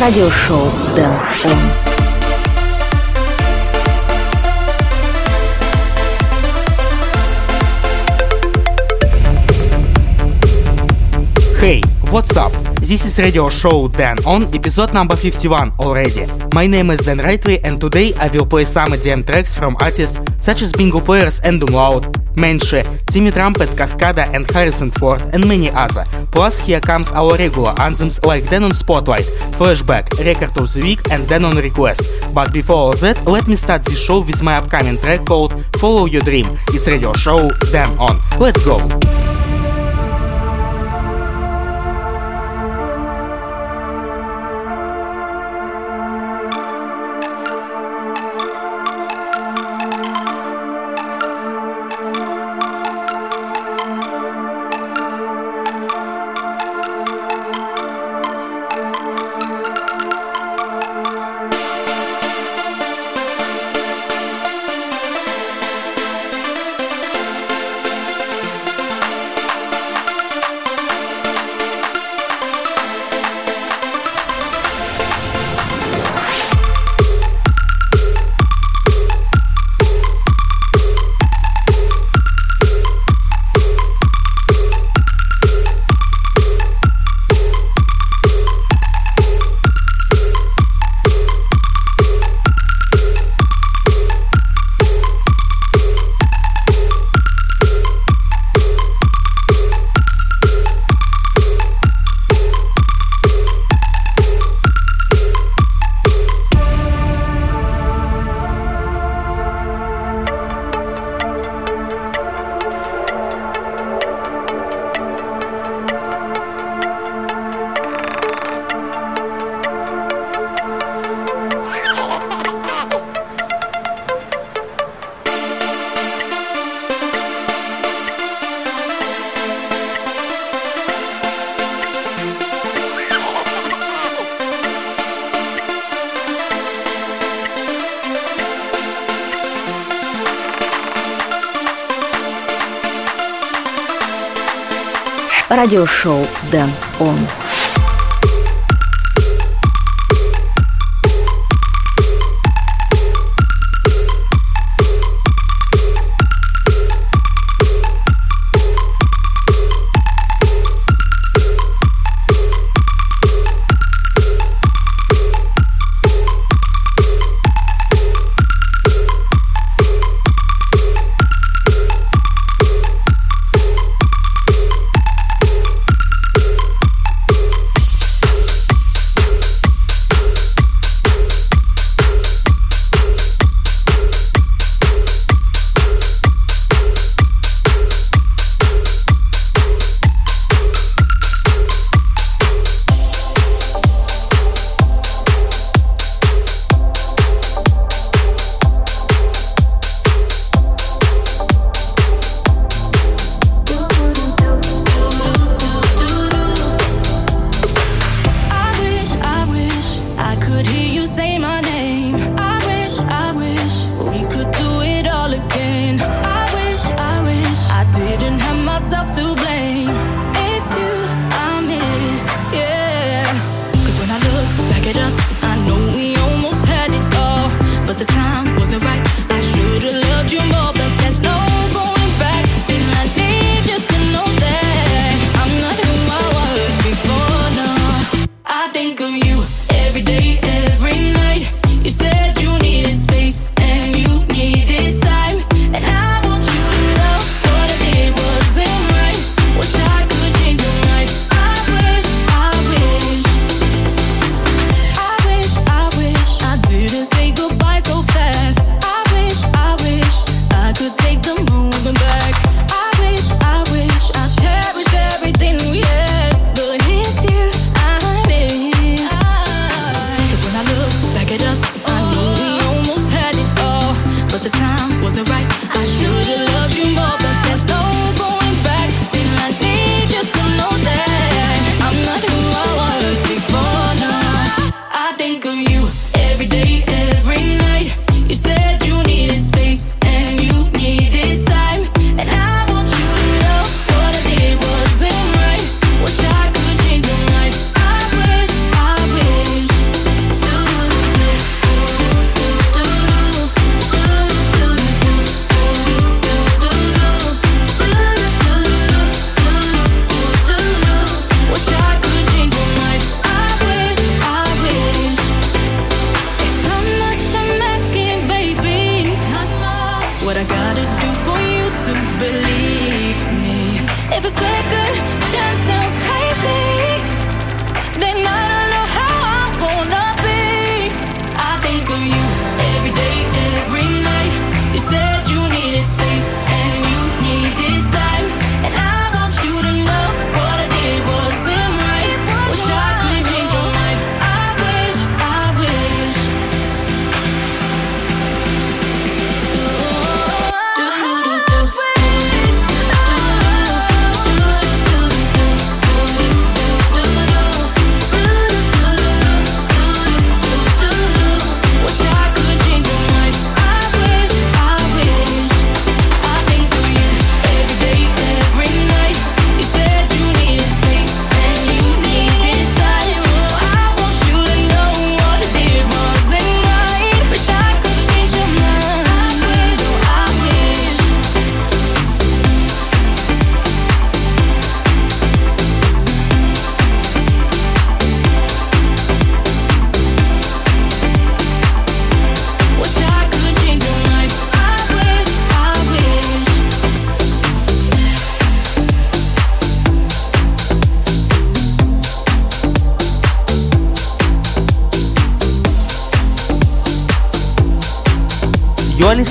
радиошоу Дэн Он. What's up? This is radio show Dan on episode number 51 already. My name is Dan Rightway and today I will play some EDM tracks from artists such as Bingo Players and Oomloud, Menshi, Timmy Trumpet, Cascada and Harris & Ford and many other. Plus here comes our regular anthems like Dan on Spotlight, Flashback, Record of the Week and Dan on Request. But before that, let me start this show with my upcoming track called Follow Your Dream. It's radio show Dan on. Let's go! Радиошоу Дэн Он.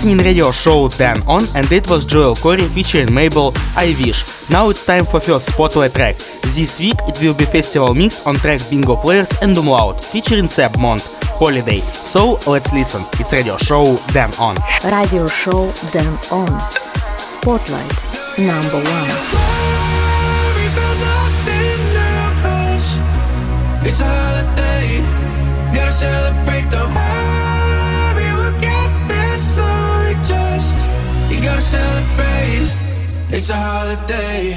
Listening radio show Dan On and it was Joel Corry featuring Mabel I Wish. Now it's time for first spotlight track. This week it will be festival mix on track Bingo Players and Oomloud featuring Seb Mont, Holiday. So let's listen. It's radio show Dan On. Radio show Dan On. Spotlight number one. It's a holiday, gotta celebrate the celebrate. It's a holiday,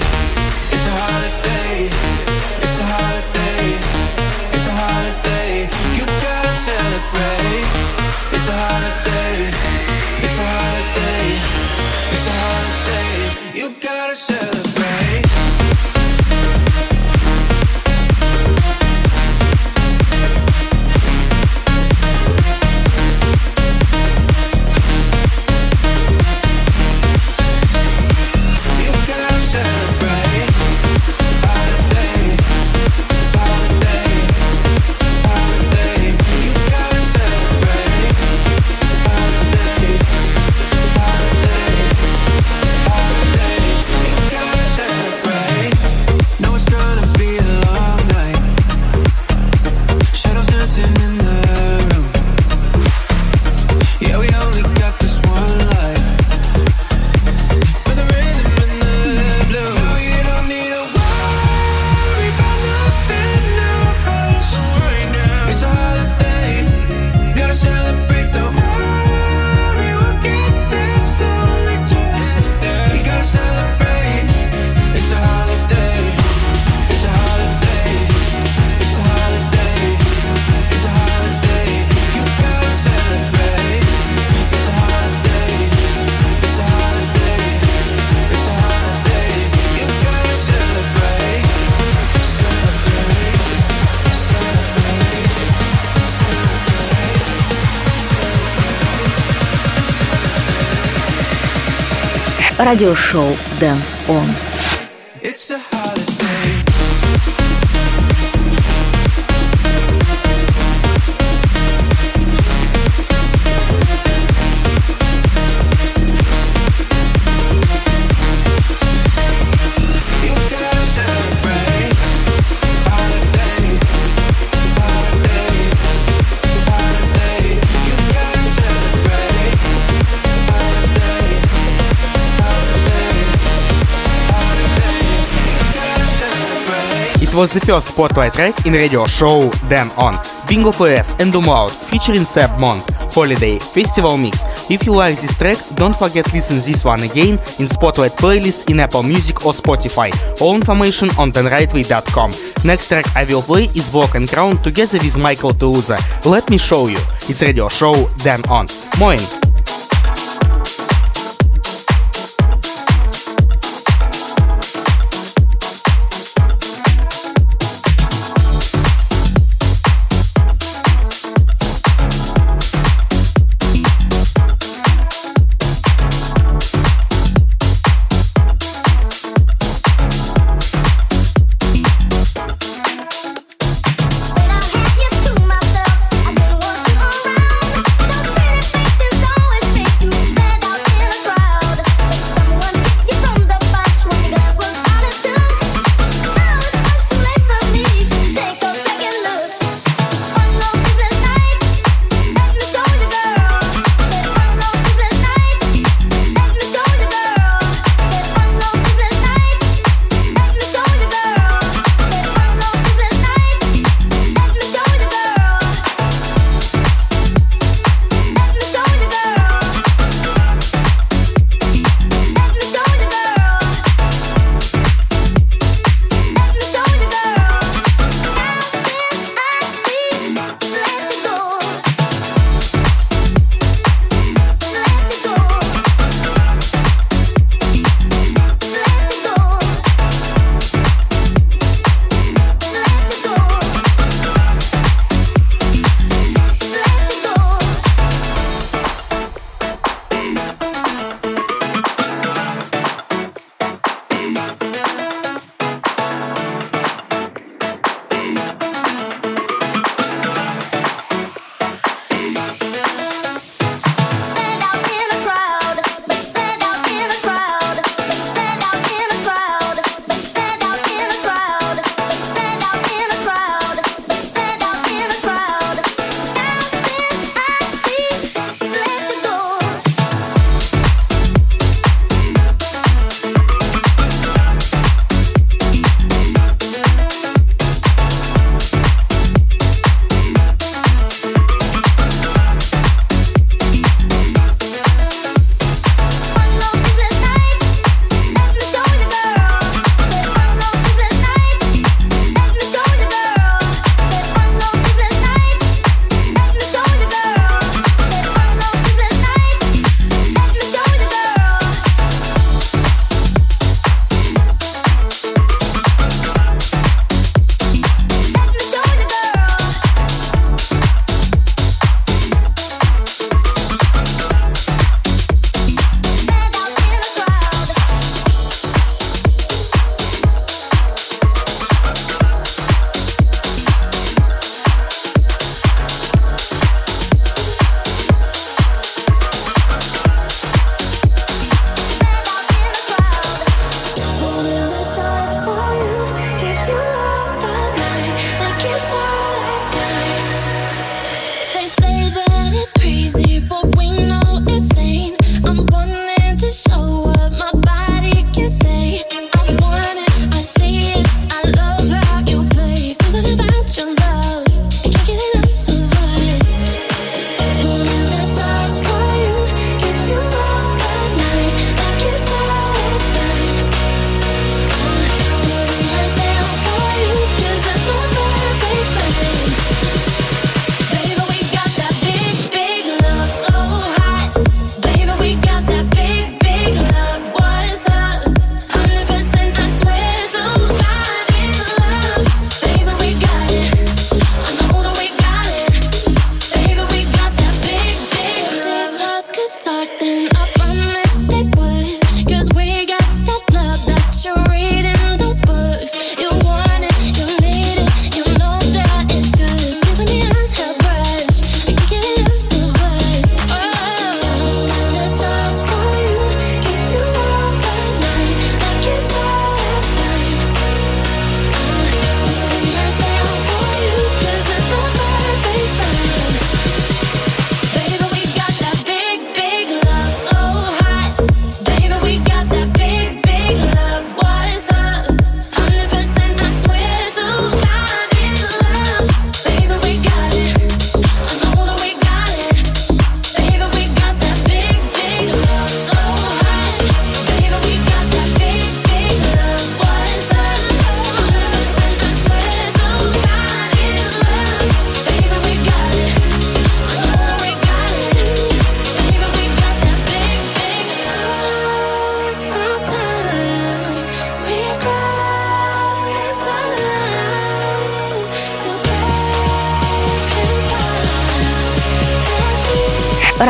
радиошоу «Дэн Он». Was the first spotlight track in radio show Dan On. Bingo Players and Oomloud featuring Seb Mont. Holiday Festival Mix. If you like this track, don't forget to listen this one again in Spotlight playlist in Apple Music or Spotify. All information on danrightway.com. Next track I will play is Walk and Crown together with Michael Touza. Let me show you. It's radio show Dan On. Moin!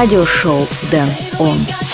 радиошоу «Дэн Он».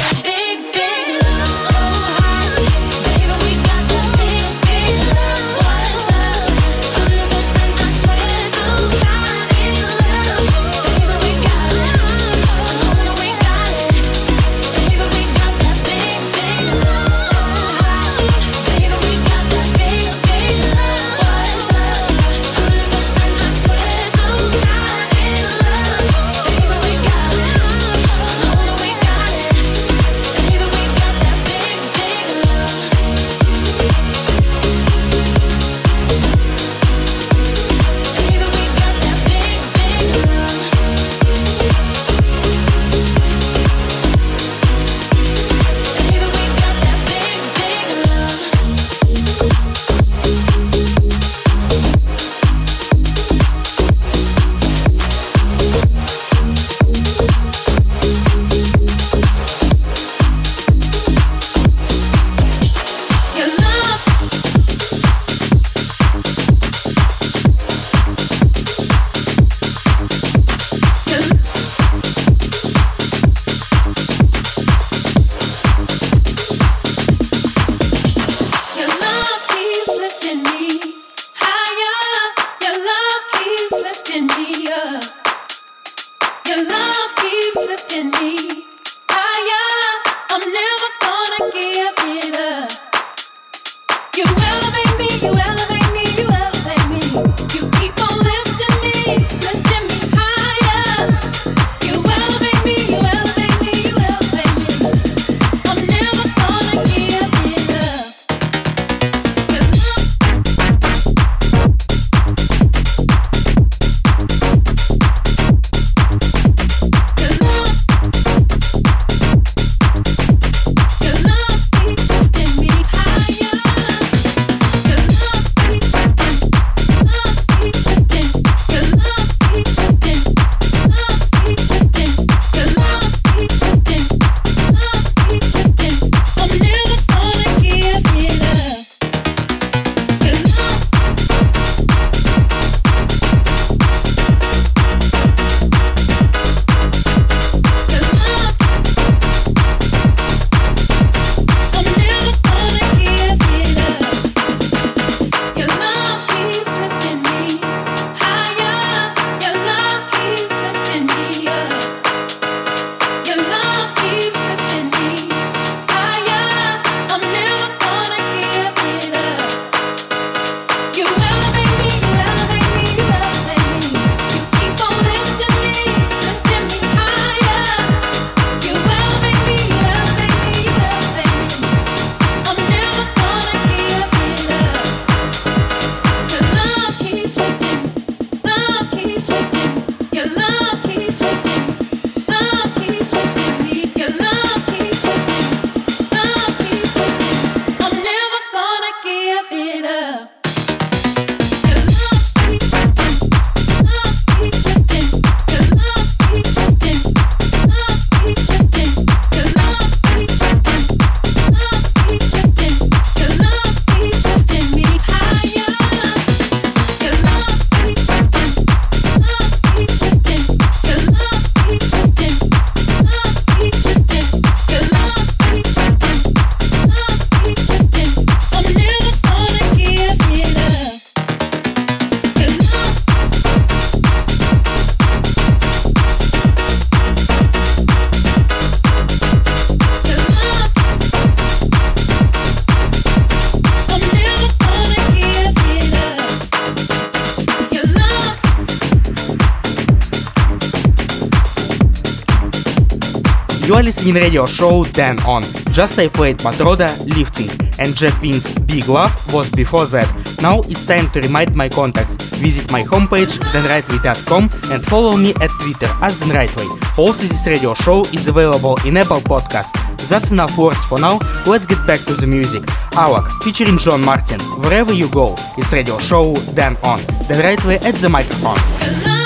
in radio show Dan On. Just I played Matroda Lifting and Jeff Win's Big Love was before that. Now it's time to remind my contacts. Visit my homepage danrightway.com and follow me at Twitter as danrightway. Also this radio show is available in Apple Podcast. That's enough words for now. Let's get back to the music. Awak featuring John Martin. Wherever you go, it's radio show Dan On. Dan Rightway at the microphone.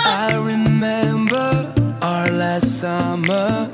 I remember our last summer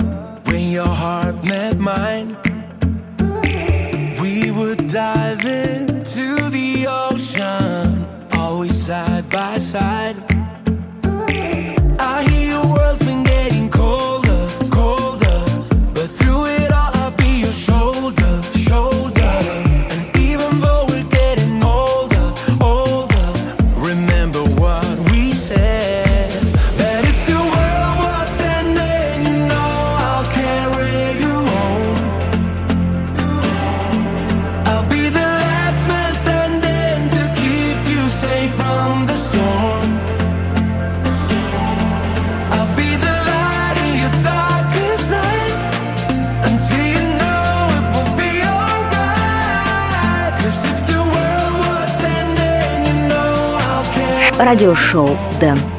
радиошоу «Дэн».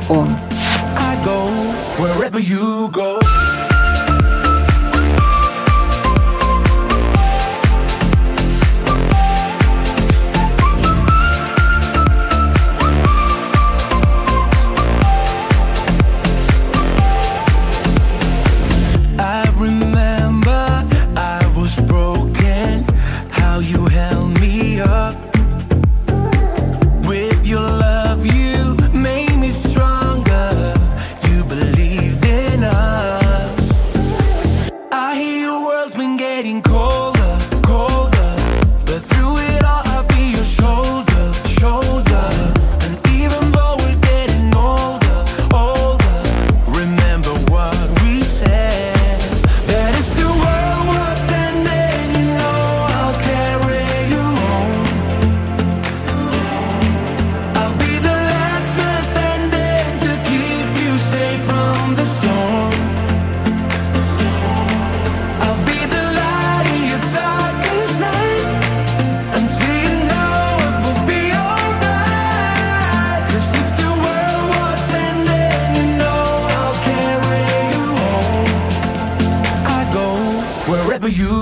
for you.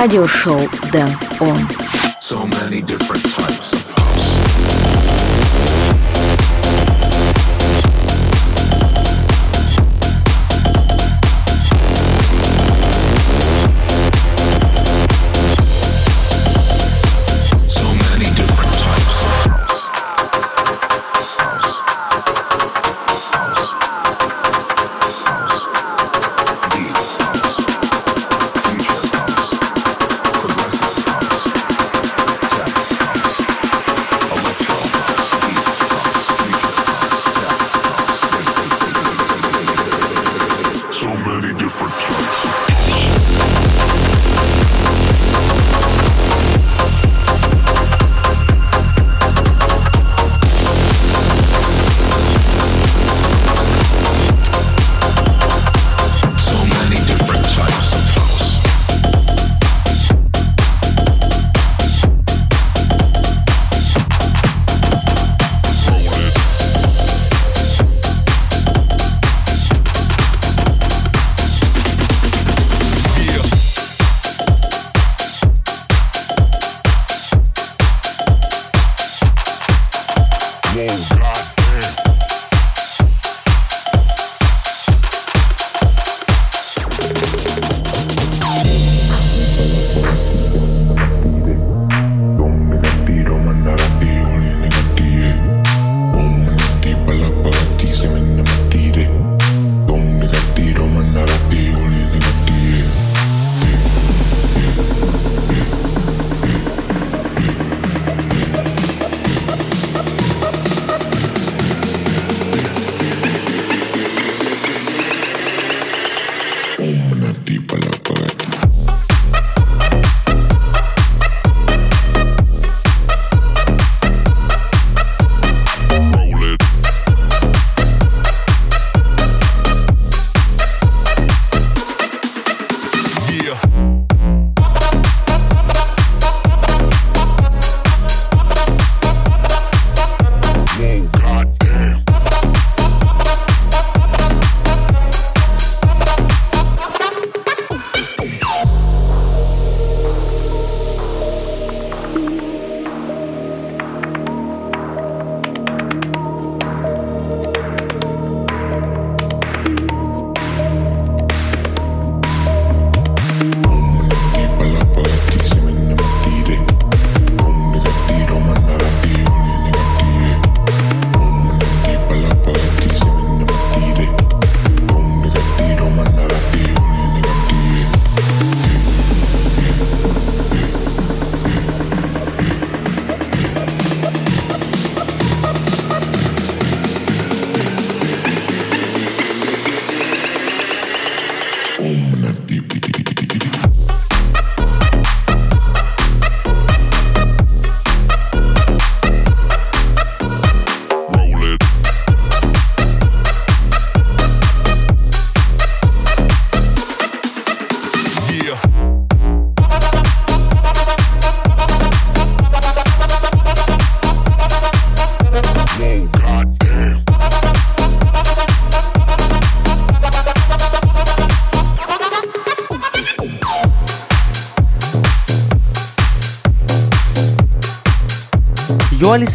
радиошоу Дэн Он. So many different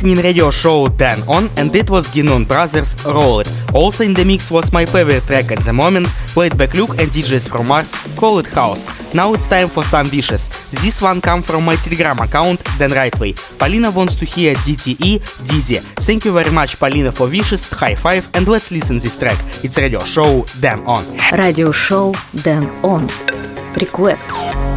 listening radio show Dan On and it was Ginon Brothers Roll It. Also in the mix was my favorite track at the moment, played by Luke and DJs from Mars, Call It House. Now it's time for some wishes. This one come from my Telegram account, Dan Rightway. Polina wants to hear DTE Dizzy. Thank you very much, Polina, for wishes, high five, and let's listen this track. It's radio show Dan On. Radio show Dan On. Request.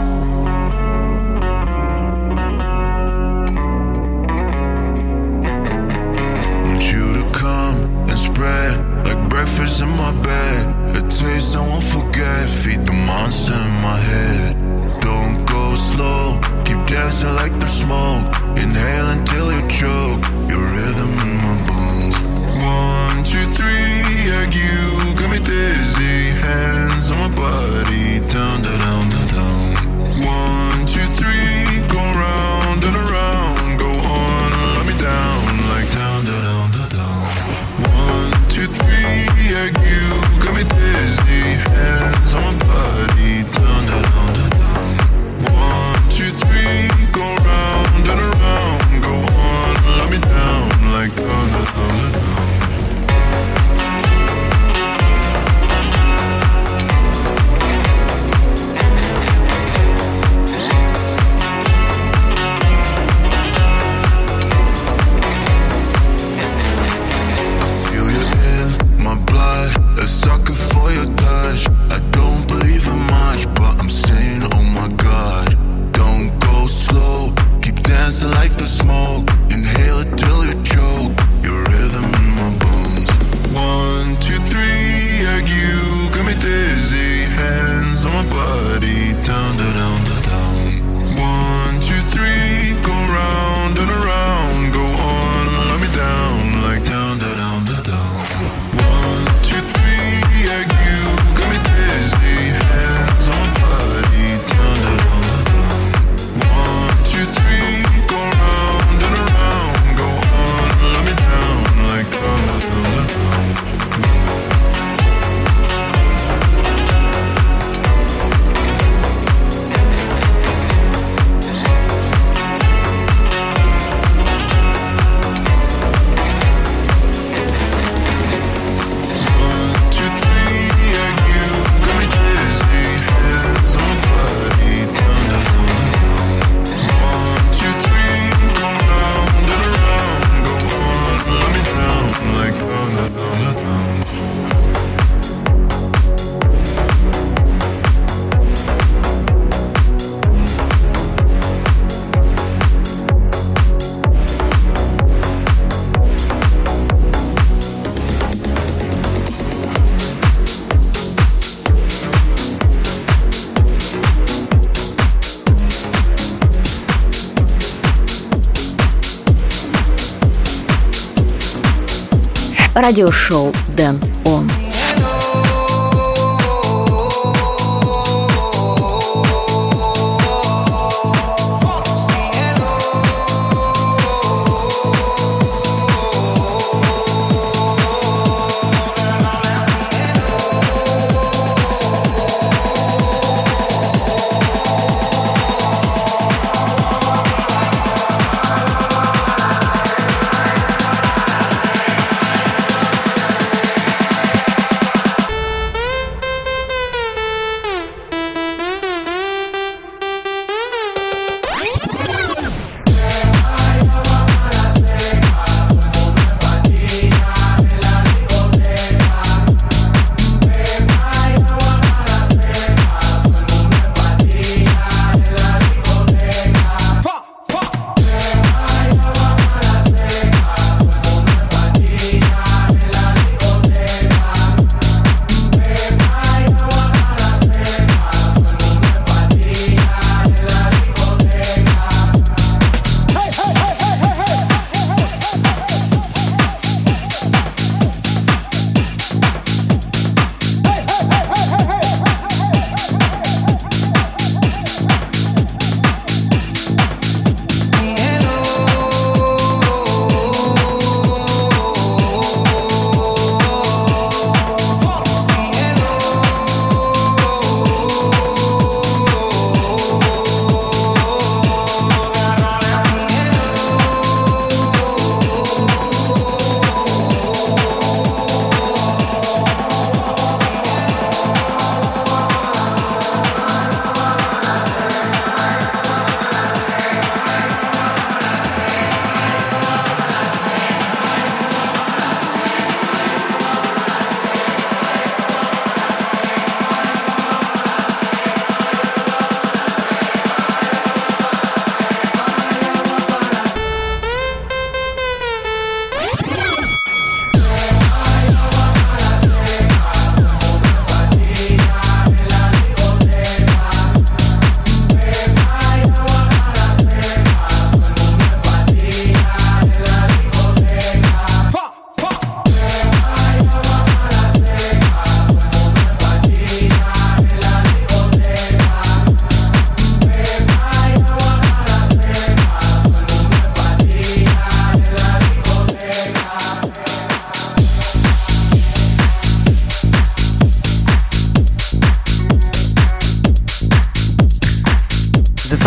радиошоу «Дэн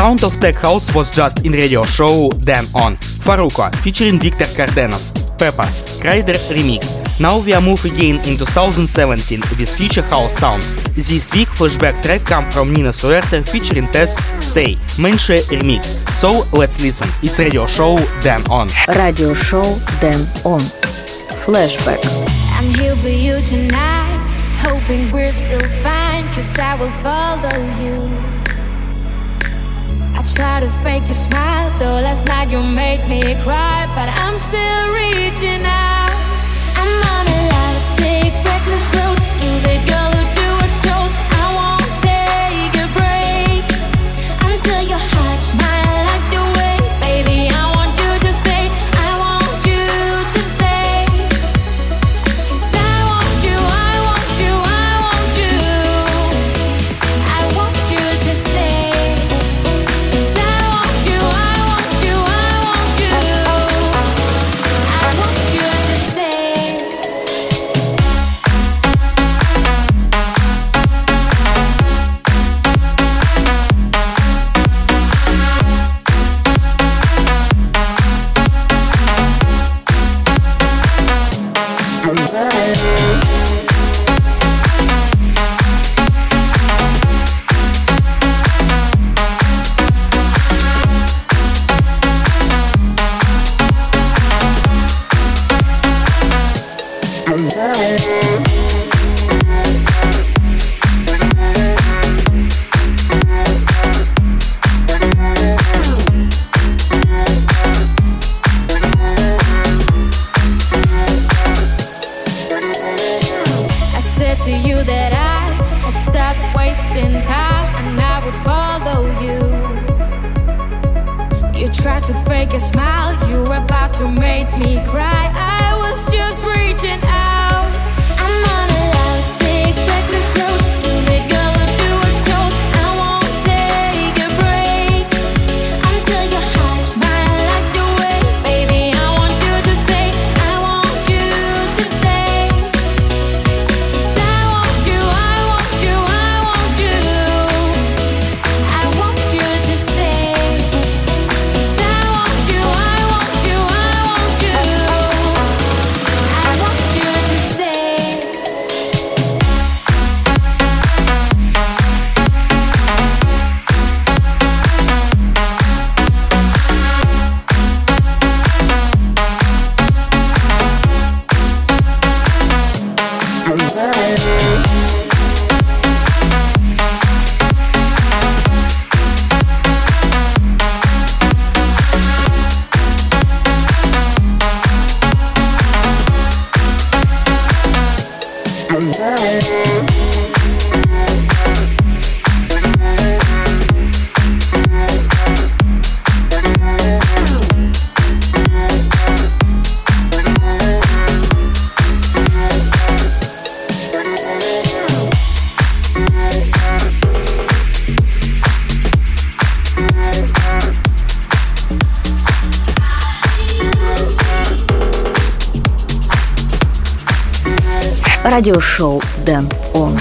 sound of Tech House was just in radio show Dan On. Faruko featuring Victor Cardenas, Peppers, Crider Remix. Now we are moving again in 2017 with Future House Sound. This week flashback track come from Nina Suerte featuring Tess Stay, меньше Remix. So let's listen. It's radio show Dan On. Radio show Dan On. Flashback. I'm here for you tonight, hoping we're still fine, cause I will follow you. Try to fake a smile, though last night you made me cry, but I'm still reaching out. I'm on a lot sick, reckless roads to the girl time. Радиошоу Дэн Он.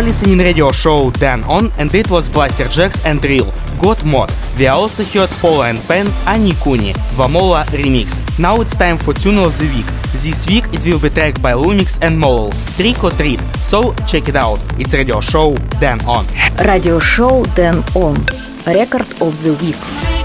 are listening radio show Dan On and it was Blaster Jacks and Drill, God Mod. We also heard Paul and Pen, Anikuni, Vamola remix. Now it's time for Tune of the Week. This week it will be tracked by Lumix and Molol. Trick or treat. So check it out. It's radio show Dan On. Radio show Dan On. Record of the week.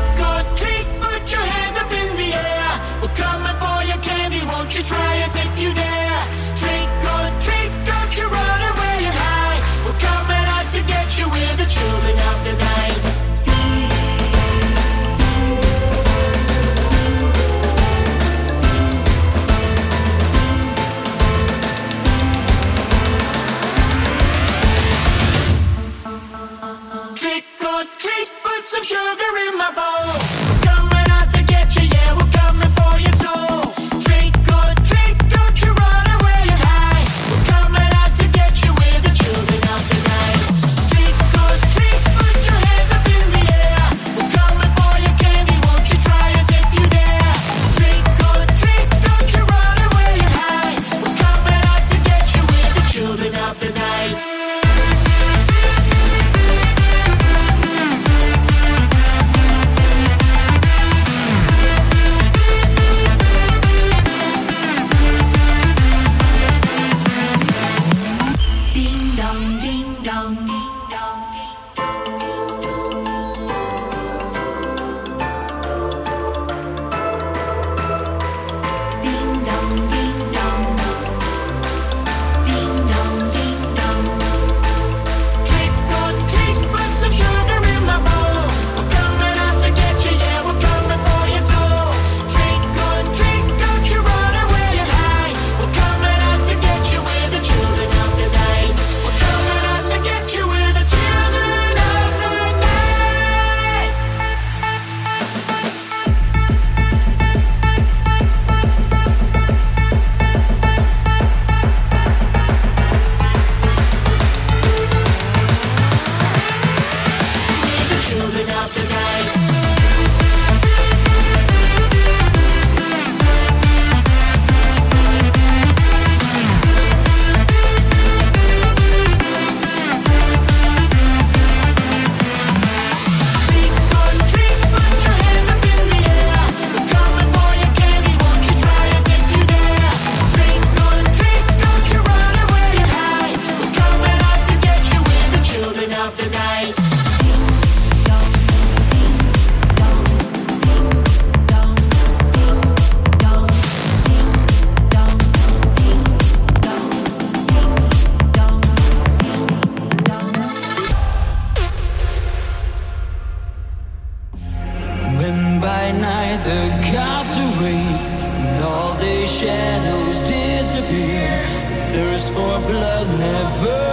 shadows disappear. The thirst for blood never.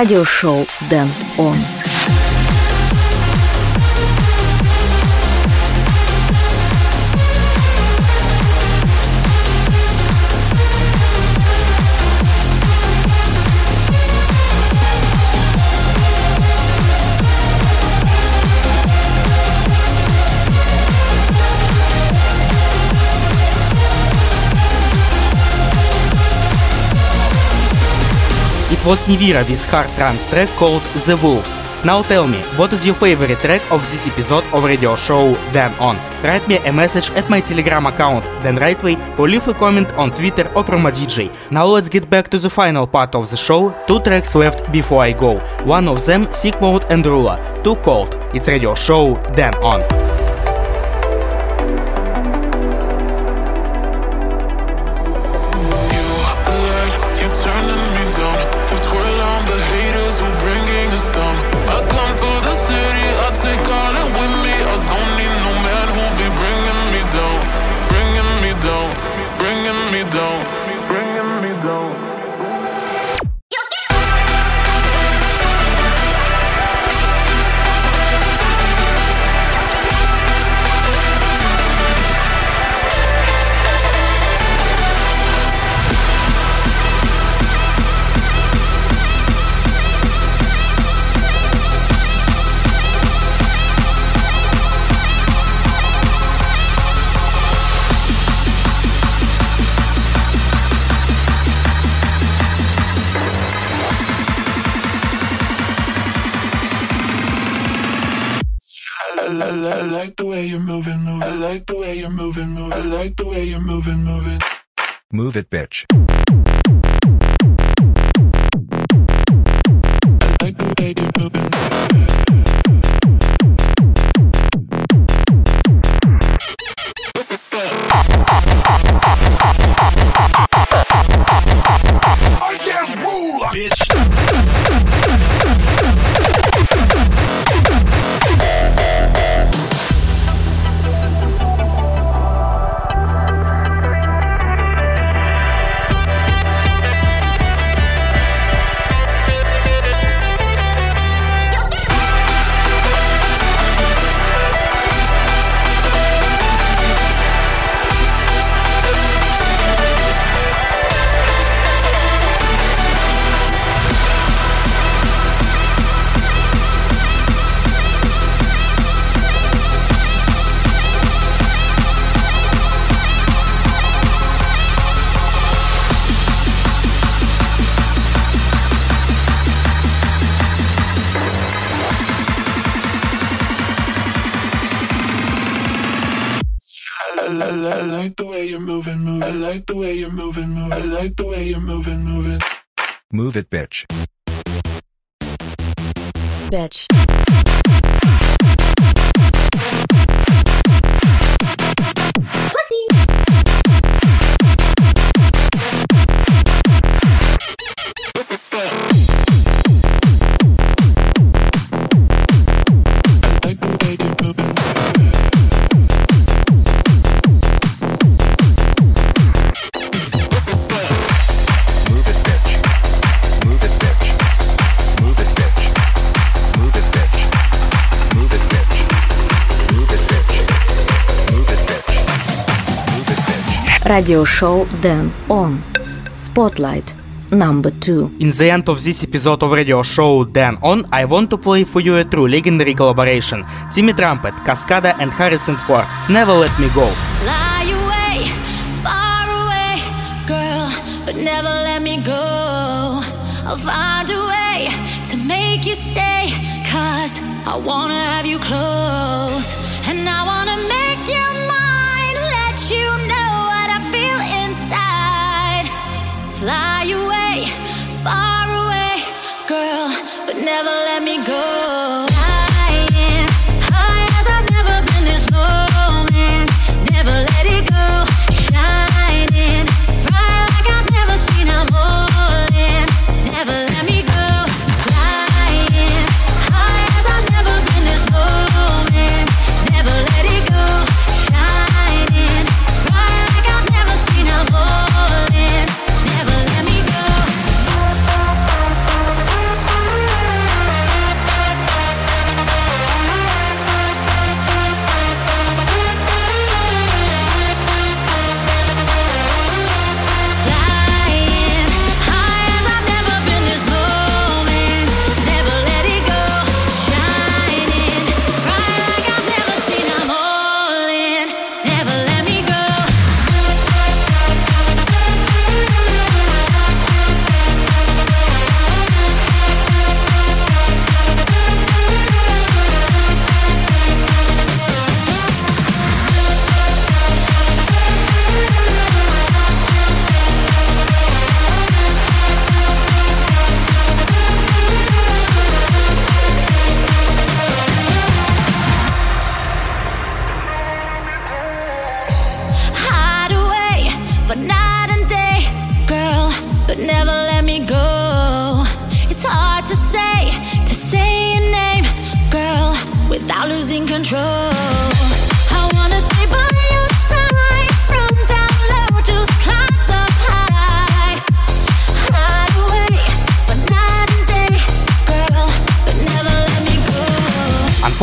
Радиошоу Дэн Он. It was Nivira with hard trance track called The Wolves. Now tell me, what is your favorite track of this episode of radio show Dan On? Write me a message at my telegram account Dan Rightway or leave a comment on Twitter or Promo DJ. Now let's get back to the final part of the show. Two tracks left before I go. One of them Sick Mode and Rooler. Too cold. It's radio show Dan On. Moving, moving. Move it, bitch. Like the way you're moving, moving. Move it, bitch. Bitch. радиошоу Дэн Он. Spotlight number two. In the end of this episode of radio show Dan On, I want to play for you a true legendary collaboration. Timmy Trumpet, Cascada and Harris & Ford. Never Let Me Go. Fly away, far away, girl, but never let me go. I'll find a way to make you stay, cause I wanna have you close. Never let me go.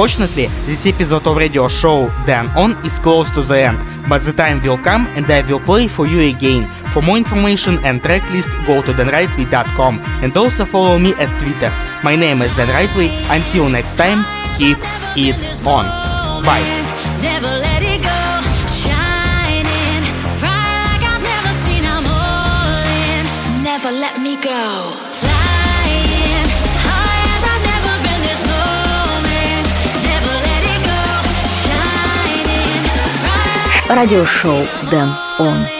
Unfortunately, this episode of radio show Dan On is close to the end, but the time will come and I will play for you again. For more information and track list, go to danrightway.com and also follow me at Twitter. My name is Dan Rightway. Until next time, keep it on. Bye. Радиошоу Дэн Он.